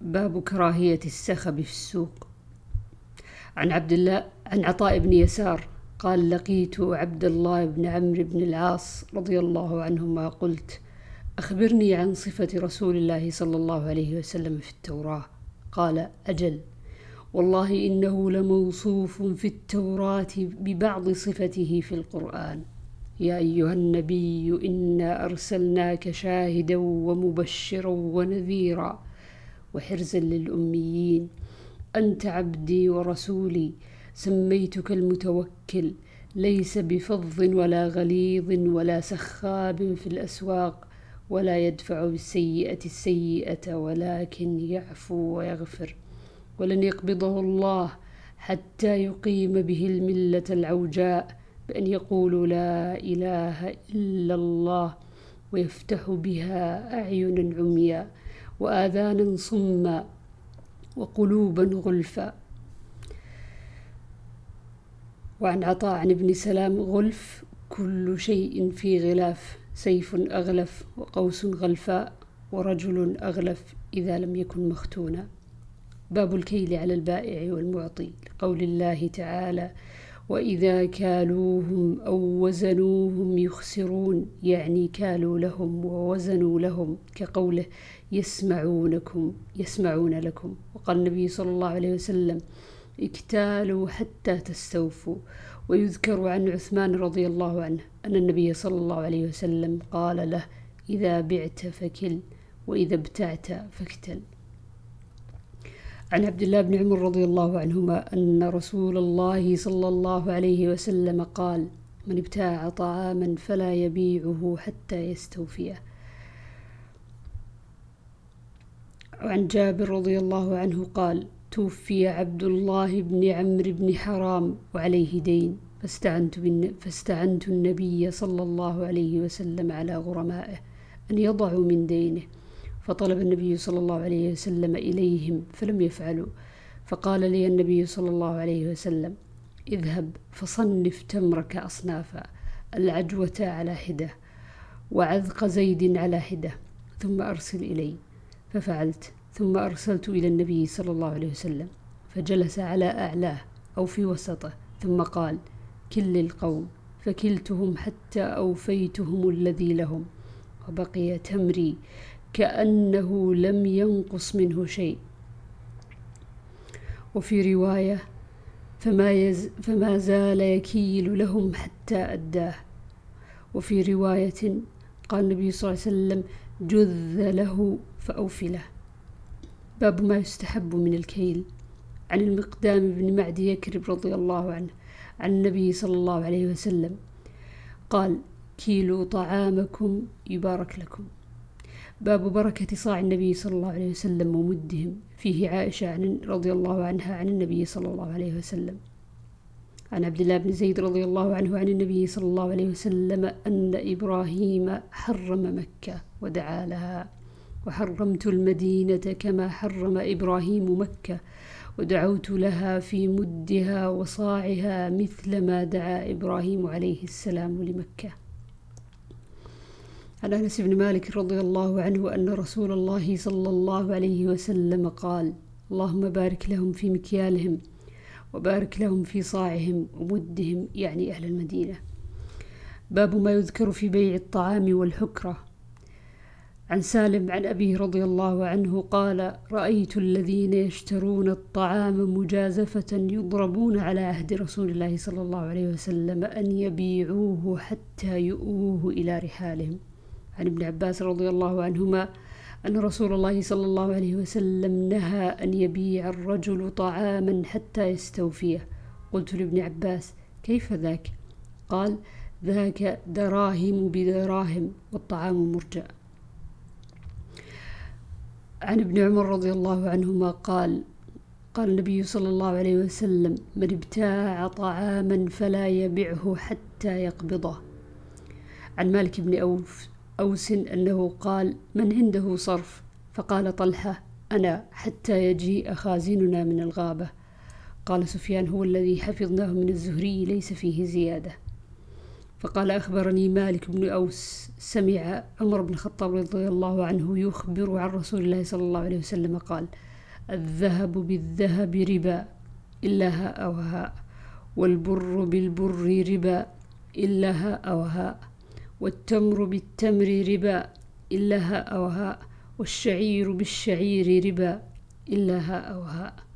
باب كراهية السخب في السوق. عن عبد الله عن عطاء بن يسار قال لقيت عبد الله بن عمرو بن العاص رضي الله عنهما قلت أخبرني عن صفة رسول الله صلى الله عليه وسلم في التوراة. قال أجل. والله إنه لموصوف في التوراة ببعض صفته في القرآن. يا أيها النبي إنا أرسلناك شاهدا ومبشرا ونذيرا وحرزا للأميين. أنت عبدي ورسولي سميتك المتوكل. ليس بفظ ولا غليظ ولا سخاب في الأسواق ولا يدفع بالسيئة السيئة ولكن يعفو ويغفر. ولن يقبضه الله حتى يقيم به الملة العوجاء بأن يقولوا لا إله إلا الله ويفتح بها أعينا عميا وآذانا صما وقلوبا غلفا. وعن عطاء عن ابن سلام غلف كل شيء في غلاف سيف أغلف وقوس غلفاء ورجل أغلف إذا لم يكن مختونا. باب الكيل على البائع والمعطي لقول الله تعالى وإذا كالوهم أو وزنوهم يخسرون يعني كالوا لهم ووزنوا لهم كقوله يسمعونكم يسمعون لكم. وقال النبي صلى الله عليه وسلم اكتالوا حتى تستوفوا. ويذكر عن عثمان رضي الله عنه أن النبي صلى الله عليه وسلم قال له إذا بعت فكل وإذا ابتعت فاكتل. عن عبد الله بن عمر رضي الله عنهما أن رسول الله صلى الله عليه وسلم قال من ابتاع طعاما فلا يبيعه حتى يستوفيه. وعن جابر رضي الله عنه قال توفي عبد الله بن عمرو بن حرام وعليه دين فاستعنت, فاستعنت النبي صلى الله عليه وسلم على غرمائه أن يضعوا من دينه. فطلب النبي صلى الله عليه وسلم إليهم فلم يفعلوا. فقال لي النبي صلى الله عليه وسلم اذهب فصنف تمرك أصنافا العجوة على حدة وعذق زيد على حدة ثم أرسل إلي. ففعلت ثم أرسلت إلى النبي صلى الله عليه وسلم فجلس على أعلاه أو في وسطه ثم قال كل القوم فكلتهم حتى أوفيتهم الذي لهم وبقي تمري كأنه لم ينقص منه شيء. وفي رواية فما, يز فما زال يكيل لهم حتى أداه. وفي رواية قال النبي صلى الله عليه وسلم جذ له فأوفله. باب ما يستحب من الكيل. عن المقدام بن معد يكرب رضي الله عنه عن النبي صلى الله عليه وسلم قال كيلوا طعامكم يبارك لكم. باب بركة صاع النبي صلى الله عليه وسلم ومدهم فيه عائشة عن رضي الله عنها عن النبي صلى الله عليه وسلم. عن عبد الله بن زيد رضي الله عنه عن النبي صلى الله عليه وسلم أن إبراهيم حرم مكة ودعا لها. وحرمت المدينة كما حرم إبراهيم مكة ودعوت لها في مدها وصاعها مثل ما دعا إبراهيم عليه السلام لمكة. عن أنس بن مالك رضي الله عنه أن رسول الله صلى الله عليه وسلم قال اللهم بارك لهم في مكيالهم وبارك لهم في صاعهم ومدهم يعني أهل المدينة. باب ما يذكر في بيع الطعام والحكرة. عن سالم عن أبيه رضي الله عنه قال رأيت الذين يشترون الطعام مجازفة يضربون على عهد رسول الله صلى الله عليه وسلم أن يبيعوه حتى يؤوه إلى رحالهم. عن ابن عباس رضي الله عنهما أن رسول الله صلى الله عليه وسلم نهى أن يبيع الرجل طعاما حتى يستوفيه. قلت لابن عباس كيف ذاك؟ قال ذاك دراهم بدراهم والطعام مرجأ عن ابن عمر رضي الله عنهما قال قال النبي صلى الله عليه وسلم من ابتاع طعاما فلا يبعه حتى يقبضه. عن مالك بن أوف أوس أنه قال من عنده صرف؟ فقال طلحة أنا حتى يجيء خازننا من الغابة. قال سفيان هو الذي حفظناه من الزهري ليس فيه زيادة. فقال أخبرني مالك بن أوس سمع عمر بن الخطاب رضي الله عنه يخبر عن رسول الله صلى الله عليه وسلم قال الذهب بالذهب ربا إلا هاء أو هاء والبر بالبر ربا إلا هاء أو هاء والتمر بالتمر ربا إلا هاء أو هاء والشعير بالشعير ربا إلا هاء أو هاء